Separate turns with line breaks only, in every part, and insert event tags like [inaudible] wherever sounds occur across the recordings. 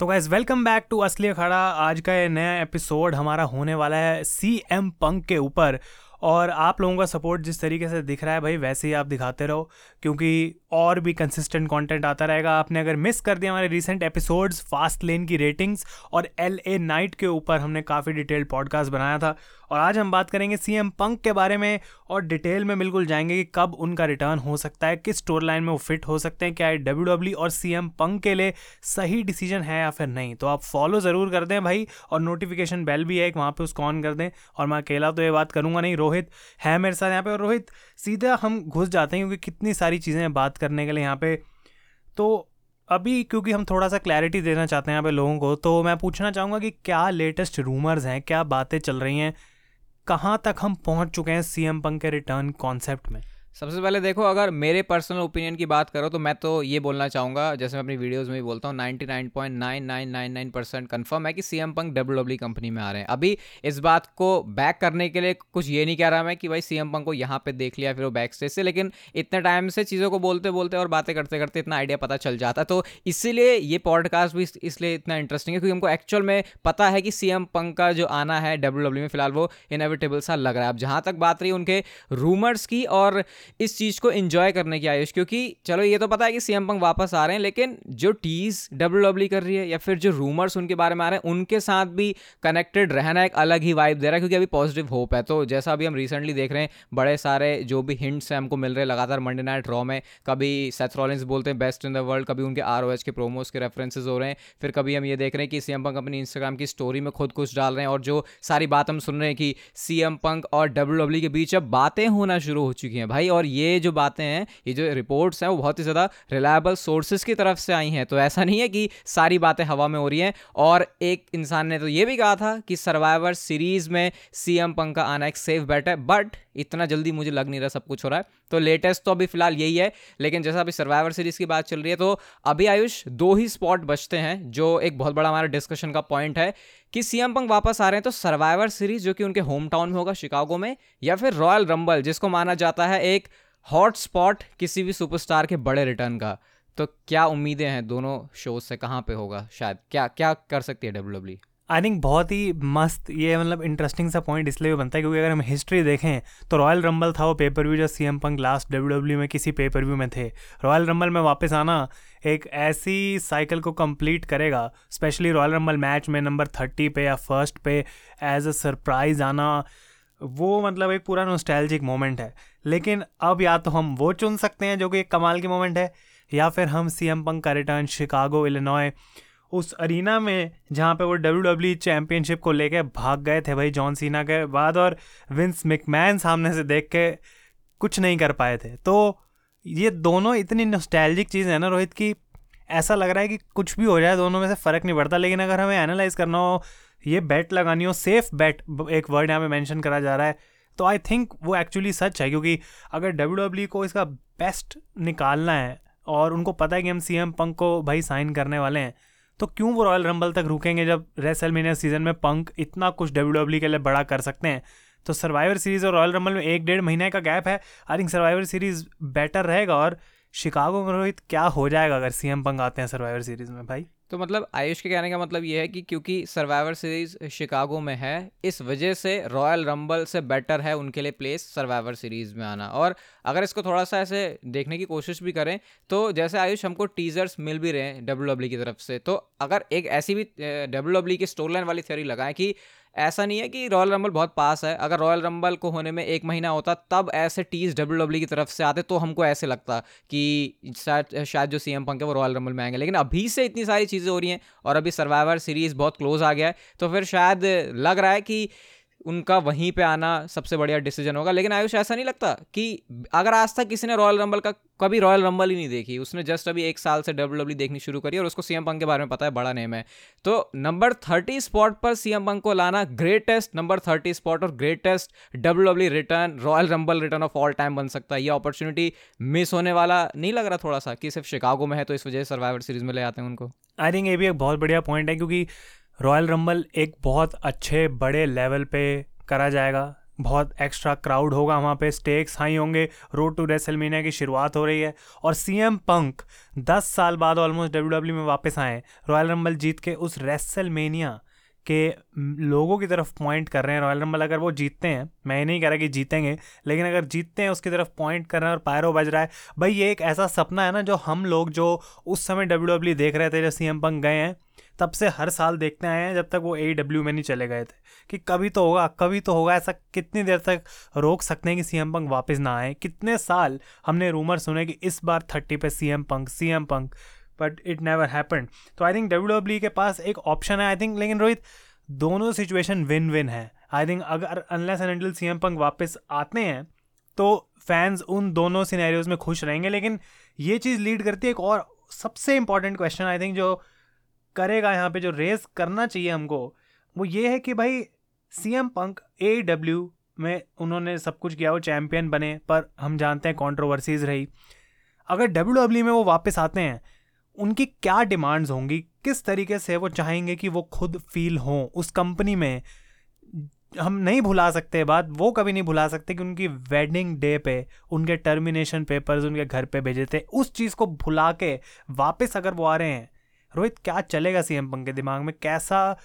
तो guys welcome back to असली अखाड़ा। आज का ये नया एपिसोड हमारा होने वाला है सी एम पंक के ऊपर। और आप लोगों का सपोर्ट जिस तरीके से दिख रहा है भाई, वैसे ही आप दिखाते रहो, क्योंकि और भी कंसिस्टेंट कंटेंट आता रहेगा। आपने अगर मिस कर दिया हमारे रिसेंट एपिसोड्स फास्ट लेन की रेटिंग्स और एल ए नाइट के ऊपर हमने काफ़ी डिटेल्ड पॉडकास्ट बनाया था। और आज हम बात करेंगे सी एम पंक के बारे में और डिटेल में बिल्कुल जाएँगे कि कब उनका रिटर्न हो सकता है, किस स्टोर लाइन में वो फिट हो सकते हैं, क्या डब्ल्यू डब्ल्यू e और सी एम पंक के लिए सही डिसीज़न है या फिर नहीं। तो आप फॉलो ज़रूर कर दें भाई, और नोटिफिकेशन बेल भी है, एक वहाँ पर उसको ऑन कर दें। और मैं अकेला तो ये बात करूँगा नहीं रोहित है मेरे साथ यहाँ पे और रोहित, सीधा हम घुस जाते हैं क्योंकि कितनी सारी चीज़ें हैं बात करने के लिए यहाँ पे। तो अभी क्योंकि हम थोड़ा सा क्लैरिटी देना चाहते हैं यहाँ पे लोगों को तो मैं पूछना चाहूँगा कि क्या लेटेस्ट रूमर्स हैं, क्या बातें चल रही हैं, कहाँ तक हम पहुँच चुके हैं सी एम पंक के रिटर्न कॉन्सेप्ट में?
सबसे पहले देखो, अगर मेरे पर्सनल ओपिनियन की बात करो तो मैं तो ये बोलना चाहूँगा, जैसे मैं अपनी वीडियोस में भी बोलता हूँ 99.9999 परसेंट कन्फर्म है कि C M Punk W W company में आ रहे हैं। अभी इस बात को बैक करने के लिए कुछ ये नहीं कह रहा मैं कि भाई सी एम पंक को यहाँ पे देख लिया, फिर वो बैक स्टेज से, लेकिन इतने टाइम से चीज़ों को बोलते बोलते और बातें करते करते इतना आइडिया पता चल जाता तो इसीलिए ये पॉडकास्ट भी इसलिए इतना इंटरेस्टिंग है, क्योंकि हमको एक्चुअल में पता है कि सी एम पंक का जो आना है डब्ल्यू में, फ़िलहाल वो इनएविटेबल सा लग रहा है। अब जहाँ तक बात रही उनके रूमर्स की और इस चीज़ को इन्जॉय करने की आयुष, क्योंकि चलो ये तो पता है कि सीएम पंक वापस आ रहे हैं, लेकिन जो टीज डब्ल्यू डब्ल्यू कर रही है या फिर जो रूमर्स उनके बारे में आ रहे हैं, उनके साथ भी कनेक्टेड रहना एक अलग ही वाइब दे रहा है, क्योंकि अभी पॉजिटिव होप है। तो जैसा अभी हम रिसेंटली देख रहे हैं, बड़े सारे जो भी हिंट्स हैं हमको मिल रहे हैं, लगातार मंडे नाइट रॉ में, कभी सेथ रॉलिंस बोलते हैं बेस्ट इन द वर्ल्ड कभी उनके आर के प्रोमोज के रेफरेंसेज हो रहे हैं, फिर कभी हम ये देख रहे हैं कि सीएम पंक अपनी इंस्टाग्राम की स्टोरी में खुद कुछ डाल रहे हैं, और जो सारी बात हम सुन रहे हैं कि सीएम पंक और डब्ल्यू डब्ल्यू के बीच अब बातें होना शुरू हो चुकी हैं। भाई और ये जो बातें हैं, ये जो रिपोर्ट्स हैं, वो बहुत ही ज़्यादा रिलायबल सोर्सेज की तरफ़ से आई हैं। तो ऐसा नहीं है कि सारी बातें हवा में हो रही हैं। और एक इंसान ने तो ये भी कहा था कि सर्वाइवर सीरीज़ में सी एम पंक का आना एक सेफ़ बैट है बट इतना जल्दी मुझे लग नहीं रहा सब कुछ हो रहा है। तो लेटेस्ट तो अभी फ़िलहाल यही है, लेकिन जैसा अभी सर्वाइवर सीरीज़ की बात चल रही है तो अभी आयुष दो ही स्पॉट बचते हैं, जो एक बहुत बड़ा हमारा डिस्कशन का पॉइंट है। कि सीएम पंग वापस आ रहे हैं तो सर्वाइवर सीरीज़ जो कि उनके होम टाउन में होगा शिकागो में, या फिर रॉयल रंबल जिसको माना जाता है एक हॉट स्पॉट किसी भी सुपरस्टार के बड़े रिटर्न का। तो क्या उम्मीदें हैं दोनों शोज़ से कहाँ पे होगा? शायद क्या क्या कर सकती है डब्ल्यू
आई थिंक बहुत ही मस्त ये मतलब इंटरेस्टिंग सा पॉइंट इसलिए भी बनता है क्योंकि अगर हम हिस्ट्री देखें तो रॉयल रंबल था वो पेपर व्यू जो C M Punk last W W में किसी पेपर व्यू में थे। रॉयल रंबल में वापस आना एक ऐसी साइकिल को कंप्लीट करेगा स्पेशली रॉयल रंबल मैच में नंबर थर्टी पे या फ़र्स्ट पे एज अ सरप्राइज़ आना, वो मतलब एक पूरा नोस्टैल्जिक मोमेंट है। लेकिन अब या तो हम वो चुन सकते हैं जो कि एक कमाल की मोमेंट है, या फिर हम सी एम पंक का रिटर्न शिकागो इलेनॉय उस अरीना में, जहाँ पे वो डब्ल्यू डब्ल्यू चैम्पियनशिप को लेके भाग गए थे भाई जॉन सीना के बाद और विंस मिकमैन सामने से देख के कुछ नहीं कर पाए थे। तो ये दोनों इतनी नोस्टैल्जिक चीज़ है ना रोहित की ऐसा लग रहा है कि कुछ भी हो जाए, दोनों में से फ़र्क नहीं पड़ता। लेकिन अगर हमें एनालाइज करना हो, ये बैट लगानी हो सेफ़ बैट एक वर्ड यहाँ पे मेंशन करा जा रहा है तो आई थिंक वो एक्चुअली सच है। क्योंकि अगर डब्ल्यू डब्ल्यू e को इसका बेस्ट निकालना है और उनको पता है कि हम सी एम पंक को भाई साइन करने वाले हैं तो क्यों वो रॉयल रंबल तक रुकेंगे जब रेसल मीनिया सीज़न में पंक इतना कुछ डब्ल्यू e के लिए बड़ा कर सकते हैं? तो सर्वाइवर सीरीज़ और रॉयल रंबल में एक डेढ़ महीने का गैप है। I think Survivor Series better रहेगा और शिकागो में रोहित क्या हो जाएगा अगर सी एम पंक आते हैं सर्वाइवर सीरीज़ में भाई?
तो मतलब आयुष के कहने का मतलब ये है कि क्योंकि सर्वाइवर सीरीज़ शिकागो में है, इस वजह से रॉयल रंबल से बेटर है उनके लिए प्लेस सर्वाइवर सीरीज़ में आना। और अगर इसको थोड़ा सा ऐसे देखने की कोशिश भी करें तो जैसे आयुष हमको टीजर्स मिल भी रहे हैं डब्ल्यू डब्ल्यू की तरफ़ से तो अगर एक ऐसी भी डब्ल्यू डब्ल्यू की स्टोर लाइन वाली थ्योरी लगाएँ कि ऐसा नहीं है कि रॉयल रंबल बहुत पास है। अगर रॉयल रंबल को होने में एक महीना होता, तब ऐसे टीज डब्ल्यू डब्ल्यू की तरफ़ से आते तो हमको ऐसे लगता कि शायद शायद जो सी एम पंक है वो रॉयल रंबल में आएँगे। लेकिन अभी से इतनी सारी चीज़ें हो रही हैं और अभी सर्वाइवर सीरीज़ बहुत क्लोज आ गया है तो फिर शायद लग रहा है कि उनका वहीं पे आना सबसे बढ़िया डिसीज़न होगा। लेकिन आयुष, ऐसा नहीं लगता कि अगर आज तक किसी ने रॉयल रंबल का कभी रॉयल रंबल ही नहीं देखी, उसने जस्ट अभी एक साल से डब्ल्यू डब्ल्यू देखनी शुरू करी और उसको सीएम पंक के बारे में पता है, बड़ा नेम है। तो नंबर थर्टी स्पॉट पर सीएम पंक को लाना ग्रेटेस्ट नंबर थर्टी स्पॉट और greatest W W return Royal Rumble return of all time बन सकता है। ये अपॉर्चुनिटी मिस होने वाला नहीं लग रहा थोड़ा सा कि सिर्फ़ शिकागो में है तो इस वजह से सर्वाइवर सीरीज़ में ले आते हैं उनको।
आई थिंक ये भी एक बहुत बढ़िया पॉइंट है, क्योंकि रॉयल रंबल एक बहुत अच्छे, बड़े लेवल पे करा जाएगा। बहुत एक्स्ट्रा क्राउड होगा वहाँ पे स्टेक्स हाई होंगे। रोड टू रेसलमीनिया की शुरुआत हो रही है और सी एम पंक दस साल बाद ऑलमोस्ट डब्ल्यू डब्ल्यू में वापस आए। रॉयल रंबल जीत के उस रेसलमेनिया के लोगों की तरफ़ पॉइंट कर रहे हैं। रॉयल रंबल अगर वो जीतते हैं, मैं नहीं कह रहा कि जीतेंगे, लेकिन अगर जीतते हैं, उसकी तरफ़ पॉइंट कर रहे हैं और पायरो बज रहा है। भाई ये एक ऐसा सपना है ना, जो हम लोग जो उस समय डब्ल्यू डब्ल्यू देख रहे थे, जब सी एम पंक गए हैं तब से हर साल देखते आए हैं, जब तक वो ए डब्ल्यू में नहीं चले गए थे। कि कभी तो होगा, कभी तो होगा, ऐसा कितनी देर तक रोक सकते हैं कि सी एम पंक वापस ना आए। कितने साल हमने रूमर सुने कि इस बार थर्टी पे M Punk C M Punk but it never happen तो आई थिंक डब्ल्यू डब्ल्यू के पास एक ऑप्शन है आई थिंक लेकिन रोहित, दोनों सिचुएशन विन विन है। आई थिंक अगर unless and until C M Punk वापस आते हैं तो फैंस उन दोनों सिनेरियोज में खुश रहेंगे। लेकिन ये चीज़ लीड करती है एक और सबसे इंपॉर्टेंट क्वेश्चन आई थिंक जो करेगा यहाँ पे, जो रेस करना चाहिए हमको, वो ये है कि भाई C M Punk A W में उन्होंने सब कुछ किया, वो चैम्पियन बने, पर हम जानते हैं कॉन्ट्रोवर्सीज रही। अगर डब्ल्यू डब्ल्यू में वो वापस आते हैं, उनकी क्या डिमांड्स होंगी? किस तरीके से वो चाहेंगे कि वो खुद फील हों उस कंपनी में? हम नहीं भुला सकते बात, वो कभी नहीं भुला सकते कि उनकी वेडिंग डे पे, उनके टर्मिनेशन पेपर्स उनके घर पे भेजे थे। उस चीज़ को भुला के वापस अगर वो आ रहे हैं रोहित, क्या चलेगा सीएम पंक के दिमाग में कैसा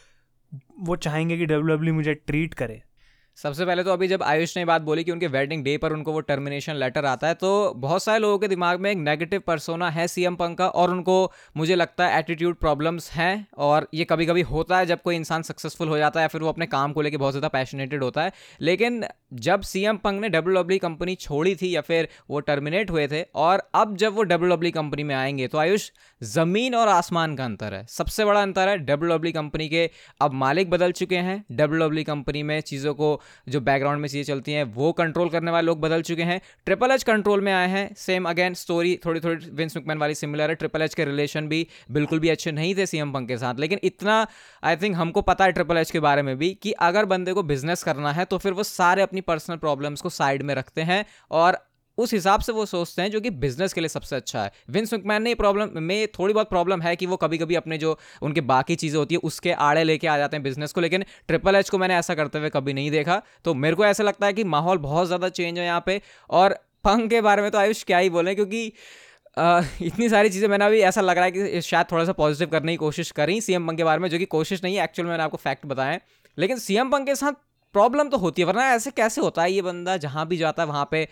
वो चाहेंगे कि डब्ल्यू मुझे ट्रीट करे?
सबसे पहले तो अभी जब आयुष ने बात बोली कि उनके वेडिंग डे पर उनको वो टर्मिनेशन लेटर आता है तो बहुत सारे लोगों के दिमाग में एक नेगेटिव परसोना है सीएम पंक का और उनको मुझे लगता है एटीट्यूड प्रॉब्लम्स हैं और ये कभी कभी होता है जब कोई इंसान सक्सेसफुल हो जाता है या फिर वो अपने काम को लेकर बहुत ज़्यादा पैशनेटेड होता है। लेकिन जब सीएम पंक ने डब्ल्यू कंपनी छोड़ी थी या फिर वो टर्मिनेट हुए थे और अब जब वो डब्ल्यू कंपनी में आएँगे तो आयुष, ज़मीन और आसमान का अंतर है। सबसे बड़ा अंतर है डब्ल्यू कंपनी के, अब मालिक बदल चुके हैं। डब्ल्यू कंपनी में चीज़ों को जो बैकग्राउंड में चीज़ें चलती हैं, वो कंट्रोल करने वाले लोग बदल चुके हैं। ट्रिपल एच कंट्रोल में आए हैं। सेम अगेन स्टोरी थोड़ी थोड़ी विंस मुकमैन वाली सिमिलर है। ट्रिपल एच के रिलेशन भी बिल्कुल भी अच्छे नहीं थे सीएम पंक के साथ। लेकिन इतना आई थिंक हमको पता है ट्रिपल एच के बारे में भी कि अगर बंदे को बिज़नेस करना है तो फिर वो सारे अपनी पर्सनल प्रॉब्लम्स को साइड में रखते हैं और उस हिसाब से वो सोचते हैं जो कि बिज़नेस के लिए सबसे अच्छा है। विंस मैकमैन ने प्रॉब्लम में थोड़ी बहुत प्रॉब्लम है कि वो कभी कभी अपने जो उनके बाकी चीज़ें होती है उसके आड़े लेके आ जाते हैं बिज़नेस को लेकिन ट्रिपल एच को मैंने ऐसा करते हुए कभी नहीं देखा। तो मेरे को ऐसा लगता है कि माहौल बहुत ज़्यादा चेंज है यहाँ पे और पंग के बारे में तो आयुष क्या ही बोले क्योंकि Uh, इतनी सारी चीज़ें मैंने अभी ऐसा लग रहा है कि शायद थोड़ा सा पॉजिटिव करने की कोशिश करी सीएम पंग के बारे में जो कि कोशिश नहीं है एक्चुअल मैंने आपको फैक्ट बताएँ लेकिन सीएम पंग के साथ प्रॉब्लम तो होती है वरना ऐसे कैसे होता है ये बंदा जहाँ भी जाता है वहाँ पे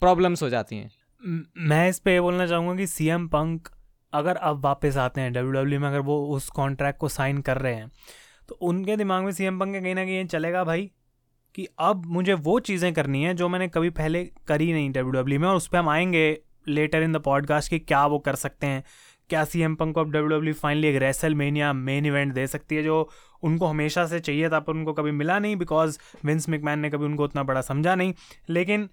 प्रॉब्लम्स हो जाती हैं।
मैं इस पर ये बोलना चाहूँगा कि सी एम पंक अगर अब वापस आते हैं डब्ल्यू डब्ल्यू में अगर वो उस कॉन्ट्रैक्ट को साइन कर रहे हैं तो उनके दिमाग में सी एम पंक कहीं ना कहीं चलेगा भाई कि अब मुझे वो चीज़ें करनी है जो मैंने कभी पहले करी नहीं डब्ल्यू डब्ल्यू में और उस पर हम आएँगे लेटर इन द पॉडकास्ट कि क्या वो कर सकते हैं। क्या सी एम पंक को अब डब्ल्यू डब्ल्यू फाइनली एक रेसल मेनिया मेन इवेंट दे सकती है जो उनको हमेशा से चाहिए था पर उनको कभी मिला नहीं बिकॉज़ विंस मिकमैन ने कभी उनको उतना बड़ा समझा नहीं। लेकिन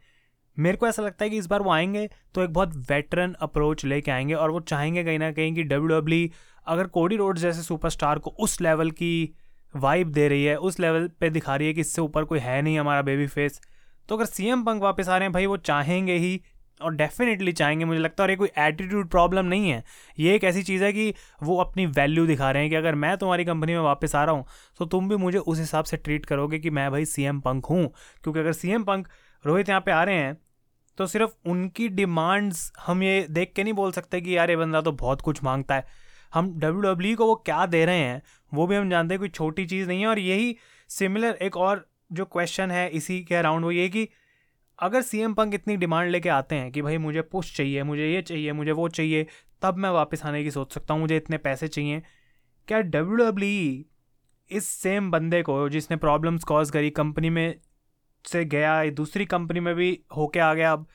मेरे को ऐसा लगता है कि इस बार वो आएँगे तो एक बहुत वेटरन अप्रोच लेके आएँगे और वो चाहेंगे कहीं ना कहीं कि डब्ल्यू डब्ल्यू अगर कोडी रोड जैसे सुपरस्टार को उस लेवल की वाइब दे रही है, उस लेवल पे दिखा रही है कि इससे ऊपर कोई है नहीं हमारा बेबी फेस तो अगर सी एम पंक वापस आ रहे हैं, भाई वो चाहेंगे ही और डेफिनेटली चाहेंगे मुझे लगता है और ये कोई एटीट्यूड प्रॉब्लम नहीं है। ये एक ऐसी चीज़ है कि वो अपनी वैल्यू दिखा रहे हैं कि अगर मैं तुम्हारी कंपनी में वापस आ रहा हूँ तो तुम भी मुझे उस हिसाब से ट्रीट करोगे कि मैं भाई सी एम पंक हूँ। क्योंकि अगर सी एम पंक रोहित यहाँ पे आ रहे हैं तो सिर्फ़ उनकी डिमांड्स हम ये देख के नहीं बोल सकते कि यार ये बंदा तो बहुत कुछ माँगता है। हम डब्ल्यू डब्ल्यू को वो क्या दे रहे हैं, वो भी हम जानते हैं कोई छोटी चीज़ नहीं है और यही सिमिलर एक और जो क्वेश्चन है इसी के अराउंड वो ये कि अगर सी एम पंक इतनी डिमांड लेके आते हैं कि भाई मुझे पुश चाहिए, मुझे ये चाहिए, मुझे वो चाहिए, तब मैं वापस आने की सोच सकता हूँ, मुझे इतने पैसे चाहिए। क्या डब्ल्यू डब्ल्यू इस सेम बंदे को जिसने प्रॉब्लम्स कॉज करी कंपनी में से गया दूसरी कंपनी में भी होके आ गया अब।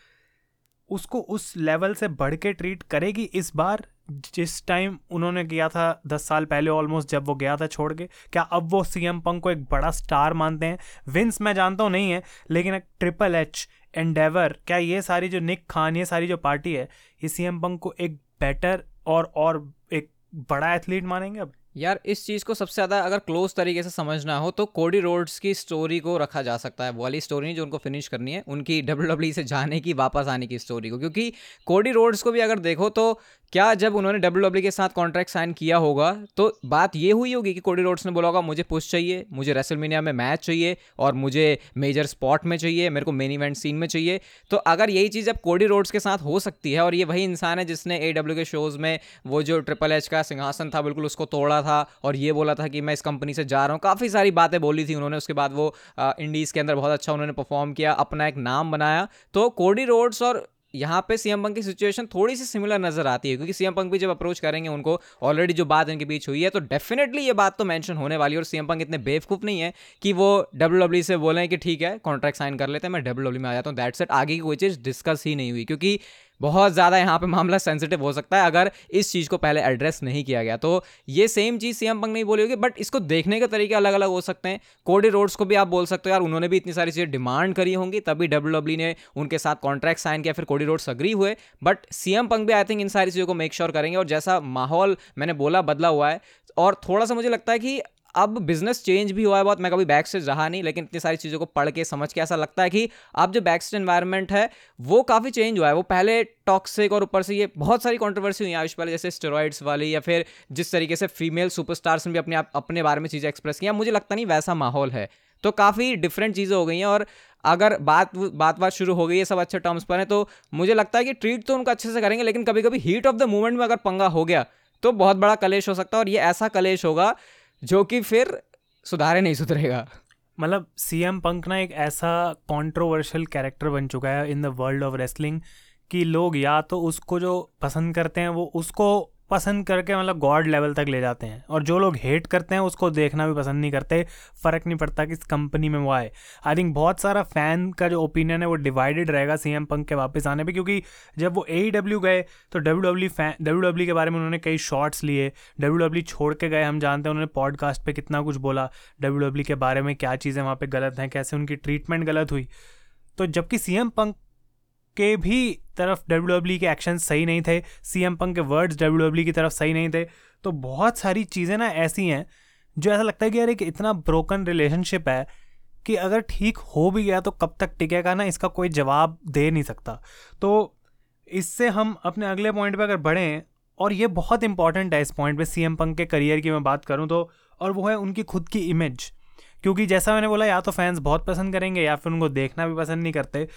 उसको उस लेवल से बढ़ के ट्रीट करेगी इस बार, जिस टाइम उन्होंने किया था दस साल पहले ऑलमोस्ट जब वो गया था छोड़ के। क्या अब वो सी एम पंक को एक बड़ा स्टार मानते हैं? विंस मैं जानता हूँ नहीं है, लेकिन एक ट्रिपल एच एंडेवर क्या ये सारी जो निक खान ये सारी जो पार्टी है, ये सी एम पंक को एक बेटर और और एक बड़ा एथलीट मानेंगे अब?
यार, इस चीज़ को सबसे ज़्यादा अगर क्लोज तरीके से समझना हो तो कोडी रोड्स की स्टोरी को रखा जा सकता है। वाली स्टोरी नहीं जो उनको फिनिश करनी है, उनकी [laughs] डब्ल्यू डब्ल्यू e से जाने की, वापस आने की स्टोरी को। क्योंकि कोडी रोड्स को भी अगर देखो तो क्या जब उन्होंने डब्ल्यू डब्ल्यू e के साथ कॉन्ट्रैक्ट साइन किया होगा तो बात ये हुई होगी कि कोडी रोड्स ने बोला होगा, मुझे पुश चाहिए, मुझे रेसलमीनिया में मैच चाहिए और मुझे मेजर स्पॉट में चाहिए, मेरे को मेन इवेंट सीन में चाहिए। तो अगर यही चीज़ अब कोडी रोड्स के साथ हो सकती है और ये वही इंसान है जिसने ए के शोज़ में वो जो ट्रिपल एच का सिंहासन था, बिल्कुल उसको तोड़ा था और ये बोला था कि मैं इस कंपनी से जा रहा हूँ। काफ़ी सारी बातें बोली थी उन्होंने, उसके बाद वो इंडीज़ के अंदर बहुत अच्छा उन्होंने परफॉर्म किया, अपना एक नाम बनाया। तो कोडी रोड्स और यहाँ पे सीएम पंक की सिचुएशन थोड़ी सी सिमिलर नज़र आती है, क्योंकि सीएम पंक भी जब अप्रोच करेंगे, उनको ऑलरेडी जो बात इनके बीच हुई है तो डेफिनेटली ये बात तो मेंशन होने वाली है। और सीएम पंक इतने बेवकूफ़ नहीं है कि वो डब्ल्यू से बोले कि ठीक है कॉन्ट्रैक्ट साइन कर लेते हैं, मैं डब्ल्यू में आ जाता हूँ दैट सेट आगे की कोई चीज़ डिस्कस ही नहीं हुई, क्योंकि बहुत ज़्यादा यहाँ पे मामला सेंसिटिव हो सकता है अगर इस चीज़ को पहले एड्रेस नहीं किया गया। तो ये सेम चीज़ सीएम पंक नहीं बोली होगी बट इसको देखने के तरीके अलग अलग हो सकते हैं। कोडी रोड्स को भी आप बोल सकते हो, यार, उन्होंने भी इतनी सारी चीज़ें डिमांड करी होंगी, तभी डब्ल्यू e ने उनके साथ कॉन्ट्रैक्ट साइन किया, फिर कोडी रोड्स अग्री हुए। बट सीएम पंक भी आई थिंक इन सारी चीज़ों को मेक श्योर करेंगे और जैसा माहौल मैंने बोला, बदला हुआ है। और थोड़ा सा मुझे लगता है कि अब बिज़नेस चेंज भी हुआ है बहुत, मैं कभी बैक स्टेज रहा नहीं, लेकिन इतनी सारी चीज़ों को पढ़ के समझ के ऐसा लगता है कि अब जो बैक स्टेज एनवायरमेंट है, वो काफ़ी चेंज हुआ है। वो पहले टॉक्सिक और ऊपर से ये बहुत सारी कॉन्ट्रोवर्सी हुई आयुष, पहले जैसे स्टेरॉइड्स वाली या फिर जिस तरीके से फीमेल सुपरस्टार्स ने भी अपने आप, अपने बारे में चीज़ें एक्सप्रेस किया मुझे लगता नहीं वैसा माहौल है। तो काफ़ी डिफरेंट चीज़ें हो गई हैं और अगर बात बात बात शुरू हो गई है सब अच्छे टर्म्स पर हैं तो मुझे लगता है कि ट्रीट तो उनका अच्छे से करेंगे, लेकिन कभी कभी हीट ऑफ़ द मूवमेंट में अगर पंगा हो गया तो बहुत बड़ा कलेश हो सकता है और ये ऐसा कलेश होगा जो कि फिर सुधारे नहीं सुधरेगा।
मतलब सी एम पंक ना एक ऐसा कॉन्ट्रोवर्शियल कैरेक्टर बन चुका है in the world of wrestling कि लोग या तो उसको जो पसंद करते हैं, वो उसको पसंद करके मतलब गॉड लेवल तक ले जाते हैं। और जो लोग हेट करते हैं, उसको देखना भी पसंद नहीं करते, फ़र्क नहीं पड़ता किस कंपनी में वो आए। आई थिंक बहुत सारा फ़ैन का जो ओपिनियन है, वो डिवाइडेड रहेगा सी एम पंक के वापस आने पे, क्योंकि जब वो ए डब्ल्यू e गए तो W W fan W W के बारे में उन्होंने कई शॉर्ट्स लिए। डब्ल्यू डब्ल्यू छोड़ के गए, हम जानते हैं उन्होंने पॉडकास्ट पर कितना कुछ बोला। डब्ल्यू डब्ल्यू के बारे में क्या चीज़ें वहाँ पर गलत हैं, कैसे उनकी ट्रीटमेंट गलत हुई। तो जबकि सी एम पंक के भी तरफ़ डब्ल्यू e के एक्शन सही नहीं थे सी एम पंक के वर्ड्स डब्ल्यू e की तरफ़ सही नहीं थे तो बहुत सारी चीज़ें ना ऐसी हैं जो ऐसा लगता है कि यार एक इतना ब्रोकन रिलेशनशिप है कि अगर ठीक हो भी गया तो कब तक टिकेगा ना, इसका कोई जवाब दे नहीं सकता। तो इससे हम अपने अगले पॉइंट पे अगर बढ़ें, और ये बहुत इंपॉर्टेंट है इस पॉइंट पे सी एम पंक के करियर की मैं बात करूँ तो और वो है उनकी खुद की इमेज क्योंकि जैसा मैंने बोला, या तो फैंस बहुत पसंद करेंगे या फिर उनको देखना भी पसंद नहीं करते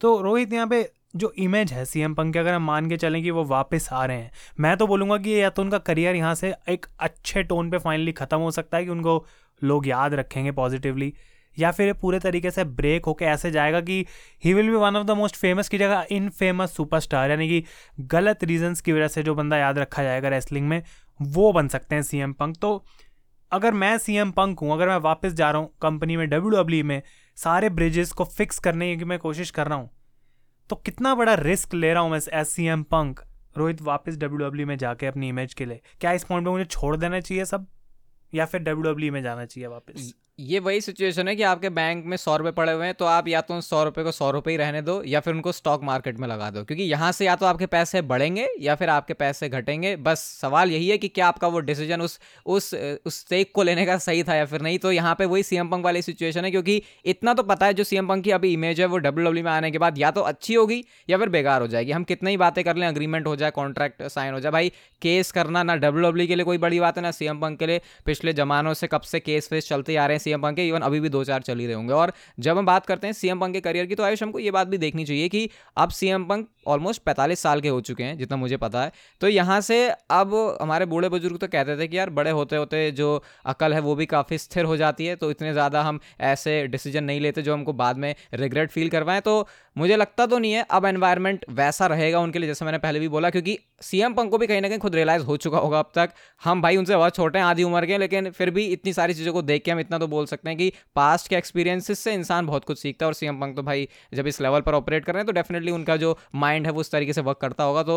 तो रोहित, यहाँ पे जो इमेज है सी एम पंक की, अगर हम मान के चलें कि वो वापस आ रहे हैं, मैं तो बोलूँगा कि या तो उनका करियर यहाँ से एक अच्छे टोन पे फाइनली ख़त्म हो सकता है कि उनको लोग याद रखेंगे पॉजिटिवली या फिर पूरे तरीके से ब्रेक होकर ऐसे जाएगा कि he will be one of the most famous की जगह इन फ़ेमस सुपरस्टार यानी कि गलत रीजंस की वजह से जो बंदा याद रखा जाएगा रेसलिंग में, वो बन सकते हैं सी एम पंक तो अगर मैं सी एम पंक हूँ, अगर मैं वापस जा रहा हूँ कंपनी में डब्ल्यू डब्ल्यू e में सारे ब्रिजेस को फिक्स करने की मैं कोशिश कर रहा हूँ। तो कितना बड़ा रिस्क ले रहा हूँ मैं as C M Punk Rohit वापस डब्ल्यू डब्ल्यू में जाके अपनी इमेज के लिए। क्या इस पॉइंट पे मुझे छोड़ देना चाहिए सब? या फिर डब्ल्यू डब्ल्यू में जाना चाहिए वापस?
ये वही सिचुएशन है कि आपके बैंक में सौ रुपये पड़े हुए हैं तो आप या तो उन सौ रुपये को सौ रुपये ही रहने दो या फिर उनको स्टॉक मार्केट में लगा दो। क्योंकि यहाँ से या तो आपके पैसे बढ़ेंगे या फिर आपके पैसे घटेंगे। बस सवाल यही है कि क्या आपका वो डिसीज़न उस उस उस स्टेक को लेने का सही था या फिर नहीं? तो यहाँ पे वही सीएम पंक वाली सिचुएशन है क्योंकि इतना तो पता है जो सीएम पंक की अभी इमेज है, वो डब्ल्यू डब्ल्यू में आने के बाद या तो अच्छी होगी या फिर बेकार हो जाएगी। हम कितनी ही बातें कर लें अग्रीमेंट हो जाए कॉन्ट्रैक्ट साइन हो जाए। भाई केस करना ना डब्ल्यू डब्ल्यू के लिए कोई बड़ी बात है, ना सीएम पंक के लिए। पिछले जमानों से कब से केस फेस चलते आ रहे हैं सीएम पंक के इवन अभी भी दो चार चल ही रहे होंगे। और जब हम बात करते हैं सीएम पंक के करियर की तो आयुष, हमको ये बात भी देखनी चाहिए कि अब सीएम पंक ऑलमोस्ट पैंतालीस साल के हो चुके हैं, जितना मुझे पता है। तो यहाँ से अब हमारे बूढ़े बुज़ुर्ग तो कहते थे कि यार, बड़े होते होते जो अकल है वो भी काफ़ी स्थिर हो जाती है तो इतने ज़्यादा हम ऐसे डिसीज़न नहीं लेते जो हमको बाद में रिग्रेट फील करवाएँ। तो मुझे लगता तो नहीं है, अब एनवायरनमेंट वैसा रहेगा उनके लिए, जैसे मैंने पहले भी बोला, क्योंकि सीएम पंक को भी कहीं ना कहीं खुद रियलाइज़ हो चुका होगा अब तक। हम भाई उनसे बहुत छोटे हैं, आधी उम्र के लेकिन फिर भी इतनी सारी चीज़ों को देख के हम इतना तो बोल सकते हैं कि पास्ट के एक्सपीरियंसिस से इंसान बहुत कुछ सीखता है, और सीएम पंक तो भाई जब इस लेवल पर ऑपरेट कर रहे हैं तो डेफिनेटली उनका जो माइंड है, वो उस तरीके से वर्क करता होगा। तो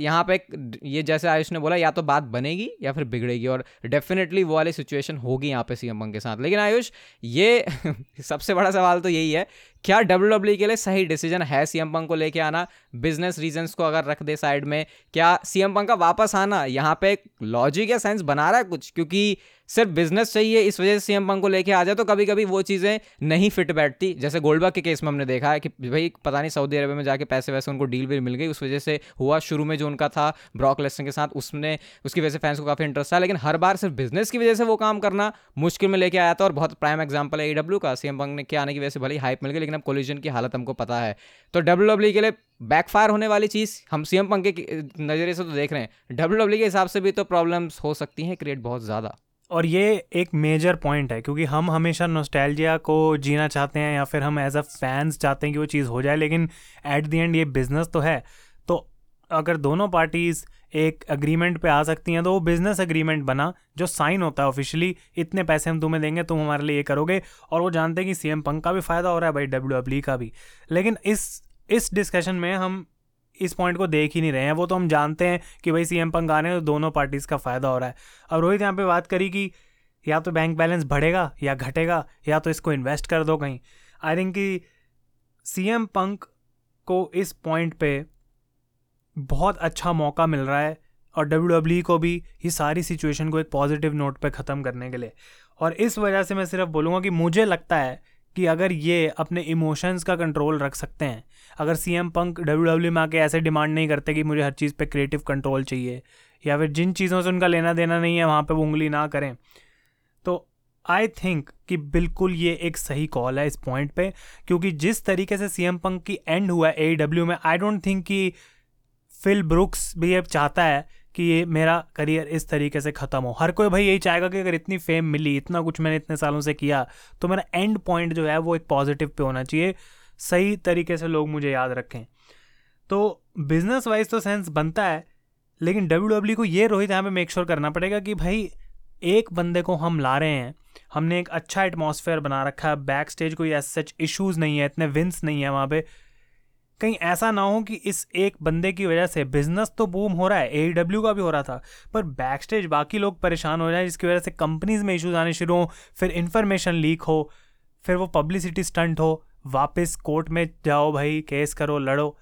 यहाँ पे ये जैसे आयुष ने बोला, या तो बात बनेगी या फिर बिगड़ेगी और डेफिनेटली वो वाली सिचुएशन होगी यहाँ पे सीएम के साथ। लेकिन आयुष, ये [laughs] सबसे बड़ा सवाल तो यही है क्या डब्ल्यू के लिए सही डिसीज़न है सीएम पंक को लेके आना? बिज़नेस रीजंस को अगर रख दे साइड में, क्या सीएम पंक का वापस आना? यहाँ पे एक लॉजिक या सेंस बना रहा है कुछ? क्योंकि सिर्फ़ बिज़नेस चाहिए, इस वजह से सीएम पंक को लेके आ जाए तो कभी कभी वो चीज़ें नहीं फिट बैठती। जैसे गोल्डबर्ग के केस में हमने देखा है कि भाई, पता नहीं सऊदी अरब में जाके पैसे वैसे उनको डील भी मिल गई, उस वजह से हुआ शुरू में जो उनका था, ब्रॉक लेसन के साथ उसने, उसकी वजह से फैंस को काफ़ी इंटरेस्ट था, लेकिन हर बार सिर्फ़ बिज़नेस की वजह से वो काम करना मुश्किल में लेके आया था और बहुत प्राइम एग्ज़ाम्पल है ई का। सीएम पंक ने क्या आने की वजह से भले हाइप मिल गई लेकिन अब कोलिजन की हालत हमको पता है। तो डब्ल्यूडब्ल्यूई के लिए बैकफायर होने वाली चीज़, हम सीएम पंक के नज़रिए से तो देख रहे हैं। डब्ल्यूडब्ल्यूई के हिसाब से भी तो प्रॉब्लम्स हो सकती हैं क्रिएट बहुत ज़्यादा।
और ये एक मेजर पॉइंट है, क्योंकि हम हमेशा नोस्टैल्जिया को जीना चाहते हैं या फिर हम एज अ फैंस चाहते हैं कि वो चीज़ हो जाए, लेकिन एट दी एंड ये बिज़नेस तो है। तो अगर दोनों पार्टीज़ एक अग्रीमेंट पे आ सकती हैं तो वो बिज़नेस अग्रीमेंट बना, जो साइन होता है ऑफिशियली इतने पैसे हम तुम्हें देंगे, तुम हमारे लिए ये करोगे, और वो जानते हैं कि सी पंक का भी फ़ायदा हो रहा है, भाई डब्ल्यू का भी। लेकिन इस इस डिस्कशन में हम इस पॉइंट को देख ही नहीं रहे हैं। वो तो हम जानते हैं कि भाई सी एम पंग आ रहे हैं तो दोनों पार्टीज़ का फ़ायदा हो रहा है। अब रोहित यहाँ पे बात करी कि या तो बैंक बैलेंस बढ़ेगा, या घटेगा, या तो इसको इन्वेस्ट कर दो कहीं। आई थिंक कि सी एम पंक को इस पॉइंट पे बहुत अच्छा मौका मिल रहा है और डब्ल्यू e को भी ये सारी सिचुएशन को एक पॉजिटिव नोट पे ख़त्म करने के लिए। और इस वजह से मैं सिर्फ़ बोलूँगा कि मुझे लगता है कि अगर ये अपने इमोशंस का कंट्रोल रख सकते हैं, अगर C M Punk W W में आके ऐसे डिमांड नहीं करते कि मुझे हर चीज़ पे क्रिएटिव कंट्रोल चाहिए, या फिर जिन चीज़ों से उनका लेना देना नहीं है, वहाँ पे वो उंगली ना करें तो आई थिंक कि बिल्कुल ये एक सही कॉल है इस पॉइंट पे, क्योंकि जिस तरीके से सी एम पंक की एंड हुआ है ए डब्ल्यू में आई डोंट थिंक कि फिल ब्रुक्स भी अब चाहता है कि ये मेरा करियर इस तरीके से ख़त्म हो। हर कोई भाई यही चाहेगा कि अगर इतनी फेम मिली, इतना कुछ मैंने इतने सालों से किया तो मेरा एंड पॉइंट जो है वो एक पॉजिटिव पे होना चाहिए। सही तरीके से लोग मुझे याद रखें। तो बिज़नेस वाइज तो सेंस बनता है, लेकिन डब्ल्यू डब्ल्यू को ये रोहित पे मेक श्योर करना पड़ेगा कि भाई, एक बंदे को हम ला रहे हैं। हमने एक अच्छा एटमॉस्फेयर बना रखा है। बैक स्टेज कोई ऐसे सच इशूज़ नहीं है, इतने विंस नहीं है वहाँ पे। कहीं ऐसा ना हो कि इस एक बंदे की वजह से बिज़नेस तो बूम हो रहा है ए डब्ल्यू का भी हो रहा था, पर बैक स्टेज बाकी लोग परेशान हो जाए जिसकी वजह से कंपनीज़ में इशूज़ आने शुरू हों, फिर इन्फॉर्मेशन लीक हो, फिर वो पब्लिसिटी स्टंट हो, वापस कोर्ट में जाओ भाई केस करो, लड़ो।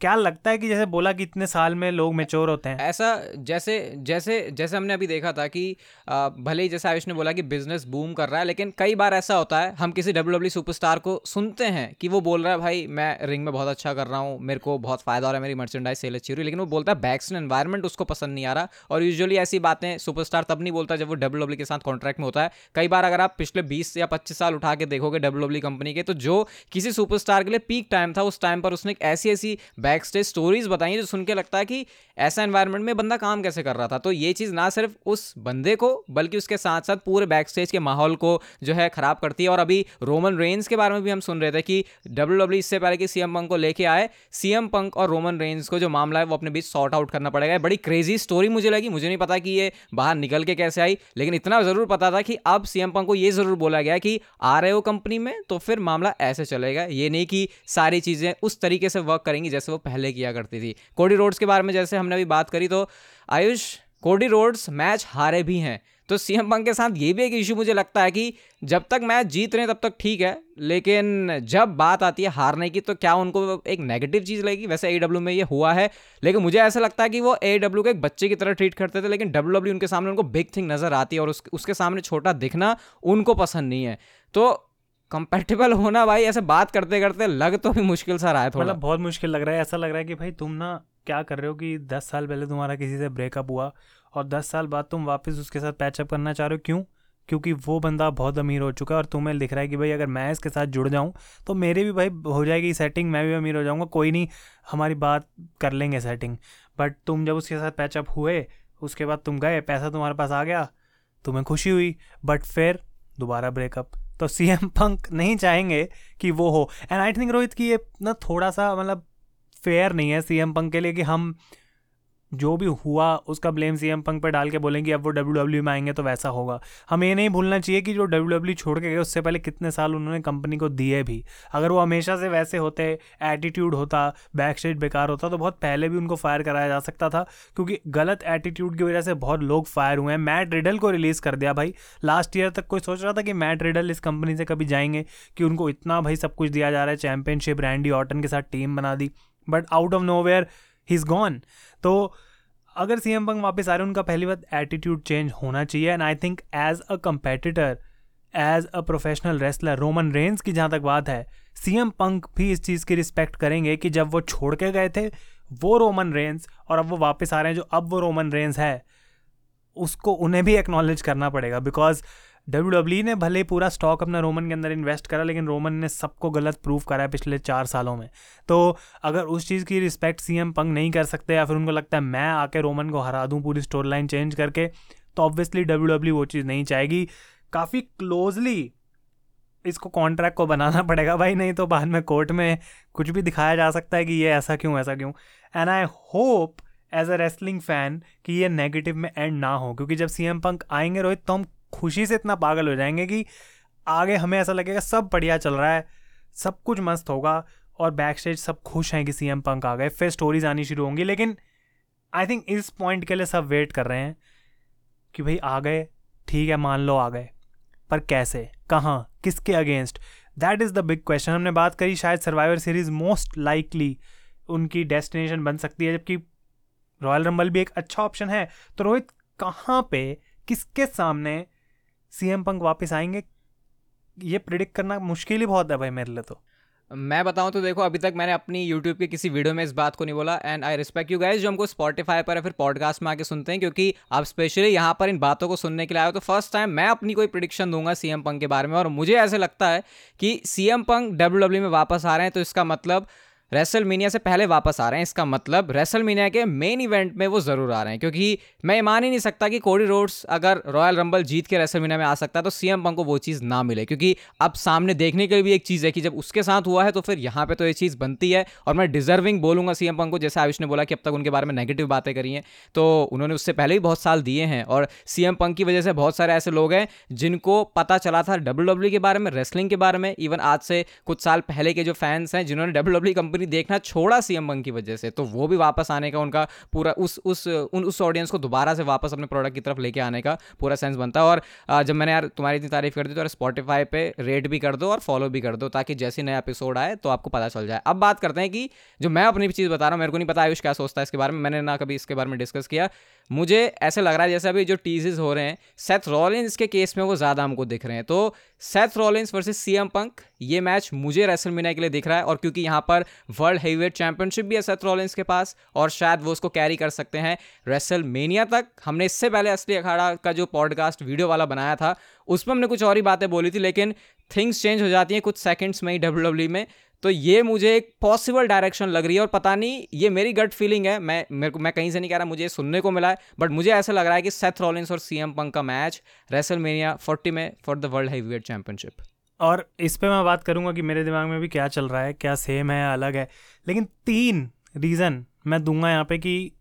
क्या लगता है कि जैसे बोला कि इतने साल में लोग मेच्योर होते हैं?
ऐसा जैसे जैसे जैसे हमने अभी देखा था कि भले ही जैसे आयुष ने बोला कि बिज़नेस बूम कर रहा है, लेकिन कई बार ऐसा होता है, हम किसी डब्ल्यू डब्ल्यू सुपरस्टार को सुनते हैं कि वो बोल रहा है, भाई, मैं रिंग में बहुत अच्छा कर रहा हूँ, मेरे को बहुत फ़ायदा हो रहा है, मेरी मर्चेंडाइज सेल अच्छी हो रही है, लेकिन वो बोलता है बैक्स एनवायरमेंट उसको पसंद नहीं आ रहा। और यूजुअली ऐसी बातें सुपरस्टार तब नहीं बोलता जब वो डब्ल्यू डब्ल्यू के साथ कॉन्ट्रैक्ट में होता है। कई बार अगर आप पिछले बीस या पच्चीस साल उठा के देखोगे डब्ल्यू डब्ल्यू कंपनी के तो जो किसी सुपरस्टार के लिए पीक टाइम था, उस टाइम पर उसने ऐसी ऐसी बैक स्टेज स्टोरीज बताई जो सुन के लगता है कि ऐसा एनवायरनमेंट में बंदा काम कैसे कर रहा था। तो ये चीज़ ना सिर्फ़ उस बंदे को, बल्कि उसके साथ साथ पूरे बैक स्टेज के माहौल को जो है ख़राब करती है। और अभी रोमन रेंज के बारे में भी हम सुन रहे थे कि डब्ल्यू डब्ल्यू इससे पहले कि सीएम पंक को लेके आए सीएम पंक और रोमन रेंज को जो मामला है वो अपने बीच सॉर्ट आउट करना पड़ेगा। बड़ी क्रेजी स्टोरी मुझे लगी। मुझे नहीं पता कि ये बाहर निकल के कैसे आई, लेकिन इतना ज़रूर पता था कि अब सीएम पंक को ये ज़रूर बोला गया कि आ रहे हो कंपनी में तो फिर मामला ऐसे चलेगा। ये नहीं कि सारी चीज़ें उस तरीके से वर्क करेंगी जैसे वो पहले किया करती थी। कोडी रोड्स के बारे में जैसे हमने अभी बात करी तो आयुष कोडी रोड्स मैच हारे भी हैं। तो सीएम पंक के साथ ये भी एक इशू मुझे लगता है कि जब तक मैच जीत रहे हैं तब तक ठीक है लेकिन जब बात आती है हारने की तो क्या उनको एक नेगेटिव चीज़ लगेगी? वैसे ए में ये हुआ है लेकिन मुझे ऐसा लगता है कि वो ए को एक बच्चे की तरह ट्रीट करते थे लेकिन डब्ल्यू उनके सामने उनको बिग थिंग नज़र आती है और उस, उसके सामने छोटा दिखना उनको पसंद नहीं है। तो कंपेटेबल होना भाई, ऐसे बात करते करते लग तो भी मुश्किल सा रहा है थोड़ा।
मतलब बहुत मुश्किल लग रहा है, ऐसा लग रहा है कि भाई तुम ना क्या कर रहे हो कि दस साल पहले तुम्हारा किसी से ब्रेकअप हुआ और दस साल बाद तुम वापस उसके साथ पैचअप करना चाह रहे हो। क्यों? क्योंकि वो बंदा बहुत अमीर हो चुका है और तुम्हें दिख रहा है कि भाई अगर मैं इसके साथ जुड़ जाऊँ तो मेरे भी भाई हो जाएगी सेटिंग मैं भी अमीर हो जाऊँगा, कोई नहीं, हमारी बात कर लेंगे सेटिंग बट तुम जब उसके साथ पैचअप हुए, उसके बाद तुम गए, पैसा तुम्हारे पास आ गया, तुम्हें खुशी हुई बट फिर दोबारा ब्रेकअप तो सी एम पंक नहीं चाहेंगे कि वो हो। एंड आई थिंक रोहित, की ये ना थोड़ा सा मतलब फेयर नहीं है सी एम पंक के लिए कि हम जो भी हुआ, उसका ब्लेम सी एम पंक पर डाल के बोलेंगे, अब वो डब्ल्यू डब्ल्यू में आएँगे तो वैसा होगा। हमें ये नहीं भूलना चाहिए कि जो डब्ल्यू डब्ल्यू छोड़ के गए, उससे पहले कितने साल उन्होंने कंपनी को दिए भी। अगर वो हमेशा से वैसे होते एटीट्यूड होता बैक स्टेज बेकार होता तो बहुत पहले भी उनको फायर कराया जा सकता था, क्योंकि गलत एटीट्यूड की वजह से बहुत लोग फायर हुए हैं। मैट रिडल को रिलीज़ कर दिया भाई। लास्ट ईयर तक कोई सोच रहा था कि मैट रिडल इस कंपनी से कभी जाएँगे, कि उनको इतना भाई सब कुछ दिया जा रहा है चैंपियनशिप रैंडी ऑटन के साथ टीम बना दी। But out of nowhere he is gone तो अगर सी एम पंग वापस आ रहे हैं, उनका पहली बात एटीट्यूड चेंज होना चाहिए and I think as a competitor as a professional wrestler Roman Reigns की जहाँ तक बात है सी एम पंक भी इस चीज़ की रिस्पेक्ट करेंगे कि जब वो छोड़ के गए थे, वो रोमन रेंज और अब वो वापस आ रहे हैं, जो अब वो रोमन रेंज है, उसको उन्हें भी एक्नॉलेज करना पड़ेगा बिकॉज़ डब्ल्यू डब्ल्यू ने भले पूरा स्टॉक अपना रोमन के अंदर इन्वेस्ट करा, लेकिन रोमन ने सबको गलत प्रूव करा है पिछले चार सालों में। तो अगर उस चीज़ की रिस्पेक्ट सी एम पंग नहीं कर सकते या फिर उनको लगता है मैं आके रोमन को हरा दूँ पूरी स्टोरी लाइन चेंज करके तो ऑब्वियसली डब्ल्यू डब्ल्यू वो चीज़ नहीं चाहेगी। काफ़ी क्लोजली इसको कॉन्ट्रैक्ट को बनाना पड़ेगा भाई, नहीं तो बाद में कोर्ट में कुछ भी दिखाया जा सकता है कि ये ऐसा क्यों ऐसा क्यों। And I hope as a wrestling fan कि ये नेगेटिव में एंड ना हो, क्योंकि जब सी एम पंक आएँगे रोहित तो हम खुशी से इतना पागल हो जाएँगे कि आगे हमें ऐसा लगेगा, सब बढ़िया चल रहा है, सब कुछ मस्त होगा और बैक स्टेज सब खुश हैं कि सी एम पंक आ गए। फिर स्टोरीज आनी शुरू होंगी, लेकिन आई थिंक इस पॉइंट के लिए सब वेट कर रहे हैं कि भाई आ गए, ठीक है, मान लो आ गए। पर कैसे? कहाँ? किसके against that is the big question हमने बात करी, शायद सर्वाइवर सीरीज़ मोस्ट लाइकली उनकी डेस्टिनेशन बन सकती है, जबकि रॉयल रंबल भी एक अच्छा ऑप्शन है। तो रोहित, कहाँ पे, किसके सामने सी एम पंक वापस आएँगे? ये प्रिडिक्ट करना मुश्किल ही बहुत है भाई मेरे लिए तो।
मैं बताऊँ तो देखो, अभी तक मैंने अपनी यूट्यूब के किसी वीडियो में इस बात को नहीं बोला and I respect you guys जो हमको स्पॉटीफाई पर या फिर पॉडकास्ट में आके सुनते हैं, क्योंकि आप स्पेशली यहाँ पर इन बातों को सुनने के लिए आए हो तो फ़र्स्ट टाइम मैं अपनी कोई प्रिडिक्शन दूँगा सीएम पंक के बारे में, और मुझे ऐसे लगता है कि सी सीएम पंक डब्ल्यू में वापस आ रहे हैं तो इसका मतलब रेसल मीनिया से पहले वापस आ रहे हैं। इसका मतलब रेसल मीनिया के मेन इवेंट में वो ज़रूर आ रहे हैं, क्योंकि मैं मान ही नहीं सकता कि कोडी रोड्स अगर रॉयल रंबल जीत के रेसल मीनिया में आ सकता है तो सीएम पंक को वो चीज़ ना मिले, क्योंकि अब सामने देखने के लिए भी एक चीज़ है कि जब उसके साथ हुआ है तो फिर यहाँ पर तो ये चीज़ बनती है। और मैं डिजर्विंग बोलूँगा सीएम पंक को, जैसे आयुष ने बोला कि अब तक उनके बारे में नेगेटिव बातें करी हैं तो उन्होंने उससे पहले भी बहुत साल दिए हैं। और सीएम पंक की वजह से बहुत सारे ऐसे लोग हैं, जिनको पता चला था डब्ल्यू के बारे में रेसलिंग के बारे में इवन आज से कुछ साल पहले के जो फैंस हैं, जिन्होंने डब्ल्यू कंपनी देखना छोड़ा सीएम बंग की वजह से तो वो भी वापस आने का उनका पूरा उस उस, उन, उस ऑडियंस को दोबारा से वापस अपने प्रोडक्ट की तरफ़ लेके आने का पूरा सेंस बनता है। और जब मैंने यार तुम्हारी इतनी तारीफ़ कर दी तो यार स्पॉटीफाई पे रेट भी कर दो और फॉलो भी कर दो, ताकि जैसे नया एपिसोड आए तो आपको पता चल जाए। अब बात करते हैं कि जो मैं अपनी चीज़ बता रहा हूँ, मेरे को नहीं पता आयुष क्या सोचता है इसके बारे में, मैंने ना कभी इसके बारे में डिस्कस किया। मुझे ऐसे लग रहा है जैसे अभी जो टीजेस हो रहे हैं सेथ रॉलिन्स के केस में वो ज़्यादा हमको दिख रहे हैं तो Seth Rollins versus CM Punk, ये मैच मुझे रेसल मीना के लिए दिख रहा है और क्योंकि यहाँ पर वर्ल्ड हेवीवेट चैंपियनशिप भी है सेथ रॉलिन्स के पास और शायद वो उसको कैरी कर सकते हैं रेसल मीनिया तक। हमने इससे पहले असली अखाड़ा का जो पॉडकास्ट वीडियो वाला बनाया था, उसमें हमने कुछ और ही बातें बोली थी, लेकिन थिंग्स चेंज हो जाती हैं कुछ सेकेंड्स में ही डब्ल्यू डब्ल्यू में। तो ये मुझे एक पॉसिबल डायरेक्शन लग रही है और पता नहीं, ये मेरी गट फीलिंग है। मैं, मेरे को, मैं कहीं से नहीं कह रहा, मुझे सुनने को मिला है। बट मुझे ऐसा लग रहा है कि सेथ रॉलिंस और सीएम पंक का मैच रेसल मेनिया फोर्टी में for the world heavyweight championship
और इस पर मैं बात करूँगा कि मेरे दिमाग में भी क्या चल रहा है, क्या सेम है अलग है। लेकिन तीन रीज़न मैं दूँगा यहाँ पे कि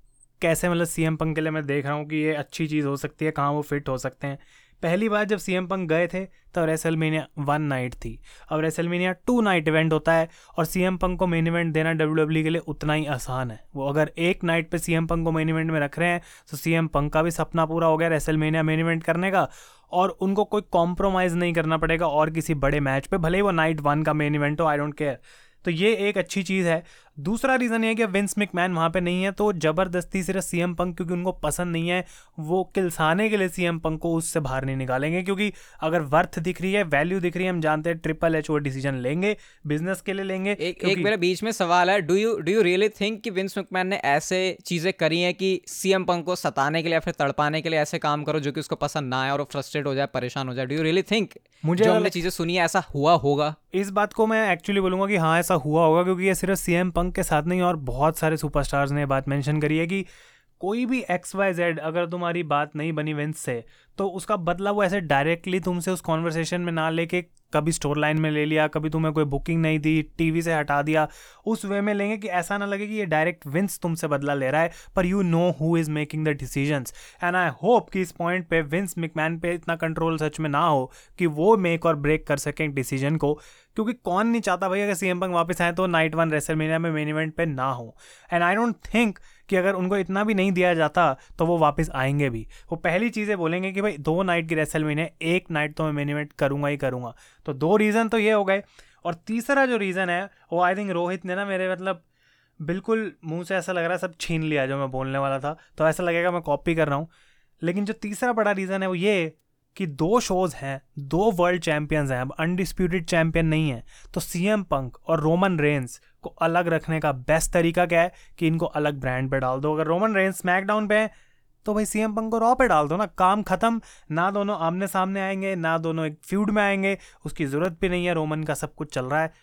कैसे मतलब सी एम पंक के लिए मैं देख रहा हूँ कि ये अच्छी चीज़ हो सकती है, कहाँ वो फिट हो सकते हैं। पहली बार जब सीएम पंक गए थे तो रेसलमेनिया वन नाइट थी। अब रेसलमेनिया टू नाइट इवेंट होता है, और सीएम पंक को मेन इवेंट देना डब्ल्यू डब्ल्यू के लिए उतना ही आसान है। वो अगर एक नाइट पे सीएम पंक को मेन इवेंट में रख रहे हैं तो सीएम पंक का भी सपना पूरा हो गया रेसलमेनिया मेन इवेंट करने का, और उनको कोई कॉम्प्रोमाइज़ नहीं करना पड़ेगा और किसी बड़े मैच पे, भले ही वो नाइट वन का मेन इवेंट हो आई डोंट केयर तो ये एक अच्छी चीज़ है। दूसरा रीज़न ये है कि विंस मिकमैन वहाँ पे नहीं है तो ज़बरदस्ती सिर्फ़ सीएम पंक क्योंकि उनको पसंद नहीं है वो किलसाने के लिए सीएम पंक को उससे बाहर नहीं निकालेंगे क्योंकि अगर वर्थ दिख रही है वैल्यू दिख रही है हम जानते हैं ट्रिपल एच वो डिसीज़न लेंगे बिज़नेस के लिए लेंगे
एक एक मेरे बीच में सवाल है do you do you really think कि विंस मिकमैन ने ऐसे चीज़ें करी हैं कि सीएम पंक को सताने के लिए या फिर तड़पाने के लिए ऐसे काम करो जो कि उसको पसंद ना आए और फ्रस्ट्रेट हो जाए परेशान हो जाए? डू यू रियली थिंक मुझे जो हमने चीज़ें सुनी है ऐसा हुआ होगा?
इस बात को मैं एक्चुअली बोलूँगा कि हाँ ऐसा हुआ होगा क्योंकि ये सिर्फ़ सीएम पंक के साथ नहीं, और बहुत सारे सुपरस्टार्स ने बात मेंशन करी है कि कोई भी एक्स वाई जेड अगर तुम्हारी बात नहीं बनी विंस से तो उसका बदला वो ऐसे डायरेक्टली तुमसे उस कॉन्वर्सेशन में ना लेके कभी स्टोर लाइन में ले लिया, कभी तुम्हें कोई बुकिंग नहीं दी टीवी से हटा दिया, उस वे में लेंगे कि ऐसा ना लगे कि ये डायरेक्ट विंस तुमसे बदला ले रहा है, पर you know who is making the decisions and I hope कि इस पॉइंट पे विंस मिकमैन पे इतना कंट्रोल सच में ना हो कि वो मेक और ब्रेक कर सकें डिसीज़न को, क्योंकि कौन नहीं चाहता भाई अगर सी एम पंग वापस आए तो नाइट वन रेसल मीनिया में मेन इवेंट पे ना हो. एंड आई डोंट थिंक कि अगर उनको इतना भी नहीं दिया जाता तो वो वापस आएँगे भी. वो पहली चीज़ें बोलेंगे कि भाई, दो नाइट की रेसल मीने एक नाइट तो मैं मेन इवेंट करूँगा ही करूँगा। तो दो रीज़न तो ये हो गए। और तीसरा जो रीज़न है, वो आई थिंक रोहित ने ना मेरे मतलब बिल्कुल मुँह से ऐसा लग रहा है सब छीन लिया जो मैं बोलने वाला था। तो ऐसा लगेगा मैं कॉपी कर रहा हूँ। लेकिन जो तीसरा बड़ा रीज़न है वो ये कि दो शोज़ हैं, दो वर्ल्ड चैंपियंस हैं, अब अनडिस्प्यूटेड चैंपियन नहीं है। तो सी एम पंक और रोमन रेंस को अलग रखने का बेस्ट तरीका क्या है कि इनको अलग ब्रांड पे डाल दो। अगर रोमन रेंस स्मैकडाउन पे है तो भाई सी एम पंक को रॉ पे डाल दो ना, काम खत्म। ना दोनों आमने सामने आएँगे, ना दोनों एक फ्यूड में आएँगे, उसकी ज़रूरत भी नहीं है, रोमन का सब कुछ चल रहा है।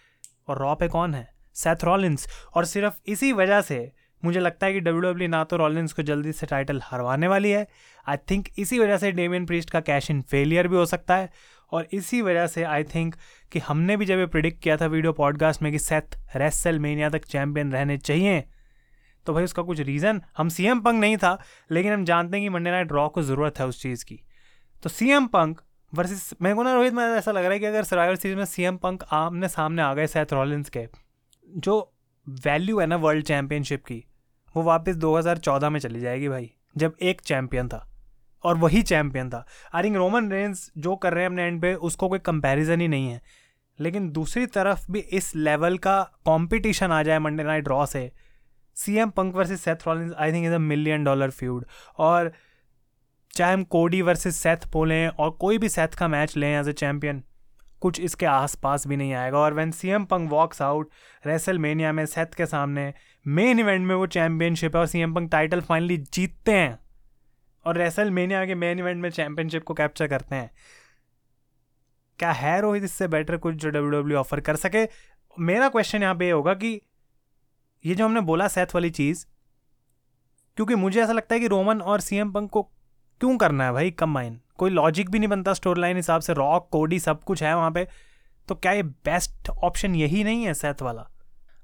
और रॉ पे कौन है? सेथ रॉलिंस और सिर्फ़ इसी वजह से मुझे लगता है कि डब्ल्यू डब्ल्यू ना तो रॉलिंस को जल्दी से टाइटल हरवाने वाली है। आई थिंक इसी वजह से डेमियन प्रीस्ट का कैश इन फेलियर भी हो सकता है। और इसी वजह से आई थिंक कि हमने भी जब ये प्रिडिक्ट किया था वीडियो पॉडकास्ट में कि सेथ रेसल मेनिया तक चैंपियन रहने चाहिए तो भाई उसका कुछ रीज़न हम सी एम पंक नहीं था, लेकिन हम जानते हैं कि मंडे नाइट ड्रॉ को ज़रूरत है उस चीज़ की। तो सी एम पंक वर्सेस मेरे को ना रोहित मैं ऐसा लग रहा है कि अगर सर्वाइवर सीरीज़ में सी एम पंक आमने सामने आ गए सेथ रॉलिंस के, जो वैल्यू है ना वर्ल्ड चैम्पियनशिप की, वो वापस 2014 में चली जाएगी भाई, जब एक चैम्पियन था, और वही चैम्पियन था। आई थिंक रोमन रेंस जो कर रहे हैं अपने एंड पे, उसको कोई कंपैरिजन ही नहीं है। लेकिन दूसरी तरफ़ भी इस लेवल का कंपटीशन आ जाए मंडे नाइट ड्रॉ से C M Punk versus Seth Rollins I think is a million dollar feud और चाहे हम कोडी वर्सेज सेथ बोलें और कोई भी सेथ का मैच लें एज ए चैम्पियन कुछ इसके आसपास भी नहीं आएगा। और when C M Punk walks out WrestleMania में सेथ के सामने मेन इवेंट में वो चैंपियनशिप है और C M Punk title finally जीतते हैं। और रेसल मेनिया के मेन इवेंट में चैम्पियनशिप को कैप्चर करते हैं। क्या है रोहित इससे बेटर कुछ जो डब्ल्यू डब्ल्यू ऑफ़र कर सके? मेरा क्वेश्चन यहाँ पे होगा कि ये जो हमने बोला सेथ वाली चीज़, क्योंकि मुझे ऐसा लगता है कि रोमन और सीएम पंक को क्यों करना है भाई? कंबाइन कोई लॉजिक भी नहीं बनता स्टोरी लाइन हिसाब से रॉक कोडी सब कुछ है वहाँ पे तो क्या ये बेस्ट ऑप्शन यही नहीं है सेथ वाला?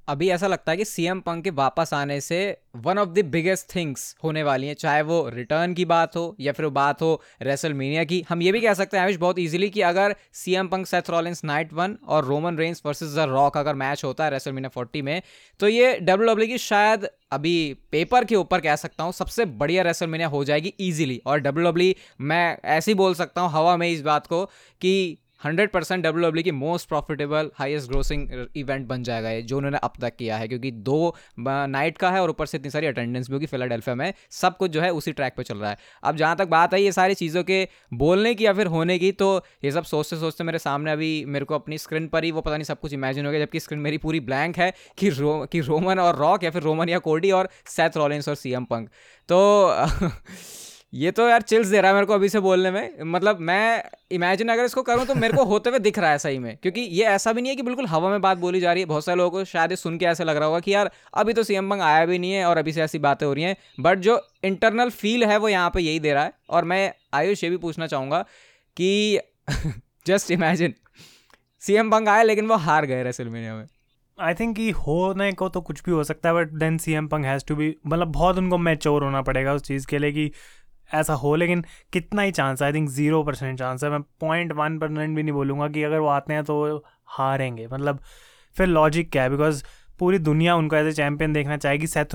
अभी ऐसा लगता है कि सीएम पंक के वापस आने से one of the biggest things होने वाली हैं, चाहे वो रिटर्न की बात हो या फिर वो बात हो रेसल मीनिया की। हम ये भी कह सकते हैं, आयुष, बहुत इजीली कि अगर CM Punk Seth Rollins night one और Roman Reigns versus the Rock अगर मैच होता है रेसल मीनिया फोर्टी में तो ये डब्ल्यू डब्ल्यू की शायद अभी पेपर के ऊपर कह सकता हूँ, सबसे बढ़िया रेसल मीनिया हो जाएगी ईजिली और डब्ल्यू डब्ल्यू मैं ऐसे ही बोल सकता हूँ, हवा में इस बात को कि हंड्रेड परसेंट डब्ल्यू डब्ल्यू की most profitable highest grossing event बन जाएगा ये, जो उन्होंने अब तक किया है, क्योंकि दो नाइट का है और ऊपर से इतनी सारी अटेंडेंस भी होगी फिलाडेल्फिया में। सब कुछ जो है उसी ट्रैक पर चल रहा है। अब जहाँ तक बात आई ये सारी चीज़ों के बोलने की या फिर होने की तो ये सब सोचते सोचते मेरे सामने अभी मेरे को अपनी स्क्रीन पर ही वो पता नहीं सब कुछ इमेजिन हो गया, जबकि स्क्रीन मेरी पूरी ब्लैंक है कि रो, कि रोमन और रॉक या फिर रोमन या कोडी और सेथ रॉलिंस और सी एम पंक तो [laughs] ये तो यार चिल्स दे रहा है मेरे को अभी से बोलने में। मतलब मैं इमेजिन अगर इसको करूँ तो मेरे को होते हुए दिख रहा है सही में। क्योंकि ये ऐसा भी नहीं है कि बिल्कुल हवा में बात बोली जा रही है। बहुत सारे लोगों को शायद सुन के ऐसा लग रहा होगा कि यार अभी तो सीएम बंग आया भी नहीं है और अभी से ऐसी बातें हो रही हैं। बट जो इंटरनल फील है वो यहाँ पर यही दे रहा है। और मैं आयुष ये भी पूछना चाहूँगा कि जस्ट इमेजिन सीएम बंग आया लेकिन वो हार गए रेसलमेनिया में।
आई थिंक कि होने को तो कुछ भी हो सकता है but then C M Punk has to be मतलब बहुत उनको मैच्योर होना पड़ेगा उस चीज़ के लिए कि ऐसा हो, लेकिन कितना ही चांस है। I think zero percent chance है। मैं पॉइंट वन परसेंट भी नहीं बोलूँगा कि अगर वो आते हैं तो हारेंगे। मतलब फिर लॉजिक क्या है? बिकॉज़ पूरी दुनिया उनको एज ए चैम्पियन देखना चाहेगी। सेथ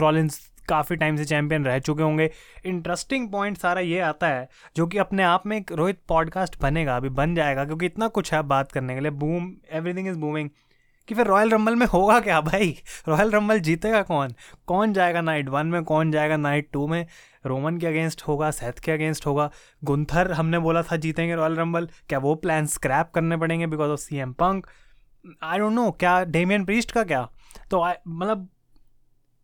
काफ़ी टाइम से चैंपियन रह चुके होंगे। इंटरेस्टिंग पॉइंट सारा ये आता है, जो कि अपने आप में एक रोहित पॉडकास्ट बनेगा, अभी बन जाएगा, क्योंकि इतना कुछ है बात करने के लिए। बूम एवरीथिंग इज़ बूमिंग कि फिर रॉयल रंबल में होगा क्या भाई? [laughs] रॉयल रंबल जीतेगा कौन? कौन जाएगा नाइट वन में? कौन जाएगा नाइट टू में? रोमन के अगेंस्ट होगा, सेथ के अगेंस्ट होगा। गुंथर, हमने बोला था जीतेंगे रॉयल रंबल क्या वो प्लान स्क्रैप करने पड़ेंगे because of C M Punk I don't know क्या डेमियन प्रीस्ट का क्या? तो आई मतलब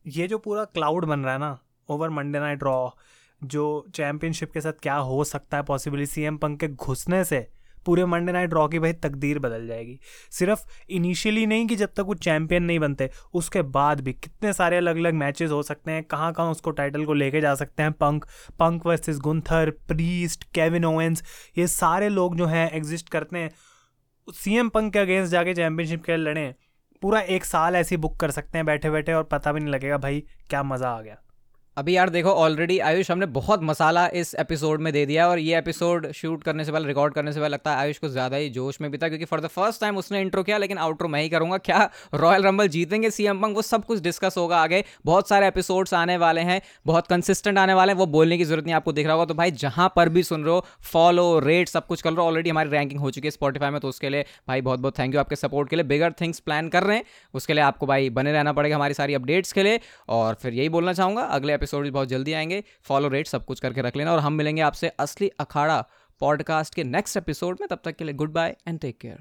ये जो पूरा क्लाउड बन रहा है ना ओवर मंडे नाइट रॉ जो चैम्पियनशिप के साथ क्या हो सकता है पॉसिबली सी एम पंक के घुसने से पूरे मंडे नाइट रॉ की भाई तकदीर बदल जाएगी। सिर्फ़ इनिशियली नहीं कि जब तक वो चैंपियन नहीं बनते, उसके बाद भी कितने सारे अलग अलग मैचेस हो सकते हैं कहाँ कहाँ उसको टाइटल को लेके जा सकते हैं Punk Punk versus Gunther Priest Kevin Owens ये सारे लोग जो हैं एग्जिस्ट करते हैं। सी एम पंक के अगेंस्ट जाके चैम्पियनशिप के लड़ें पूरा एक साल ऐसी बुक कर सकते हैं बैठे बैठे और पता भी नहीं लगेगा, भाई क्या मज़ा आ गया।
अभी यार देखो ऑलरेडी आयुष हमने बहुत मसाला इस एपिसोड में दे दिया और ये एपिसोड शूट करने से पहले रिकॉर्ड करने से पहले लगता है आयुष को ज़्यादा ही जोश में भी था क्योंकि फॉर द फ़र्स्ट टाइम उसने इंट्रो किया, लेकिन आउट्रो मैं ही करूँगा। क्या रॉयल रंबल जीतेंगे सीएम पंग वो सब कुछ डिस्कस होगा आगे। बहुत सारे एपिसोड्स आने वाले हैं, बहुत कंसिस्टेंट आने वाले हैं, वो बोलने की ज़रूरत नहीं, आपको दिख रहा होगा। तो भाई, जहाँ पर भी सुन रहे हो फॉलो रेट सब कुछ कर रहे हो ऑलरेडी हमारी रैंकिंग हो चुकी है स्पॉटीफाई में तो उसके लिए भाई बहुत बहुत थैंक यू आपके सपोर्ट के लिए। बिगर थिंग्स प्लान कर रहे हैं, उसके लिए आपको भाई बने रहना पड़ेगा हमारी सारी अपडेट्स के लिए। और फिर यही बोलना चाहूँगा, अगले एपिसोड बहुत जल्दी आएँगे। फॉलो रेट सब कुछ करके रख लेना और हम मिलेंगे आपसे असली अखाड़ा पॉडकास्ट के नेक्स्ट एपिसोड में। तब तक के लिए good bye and take care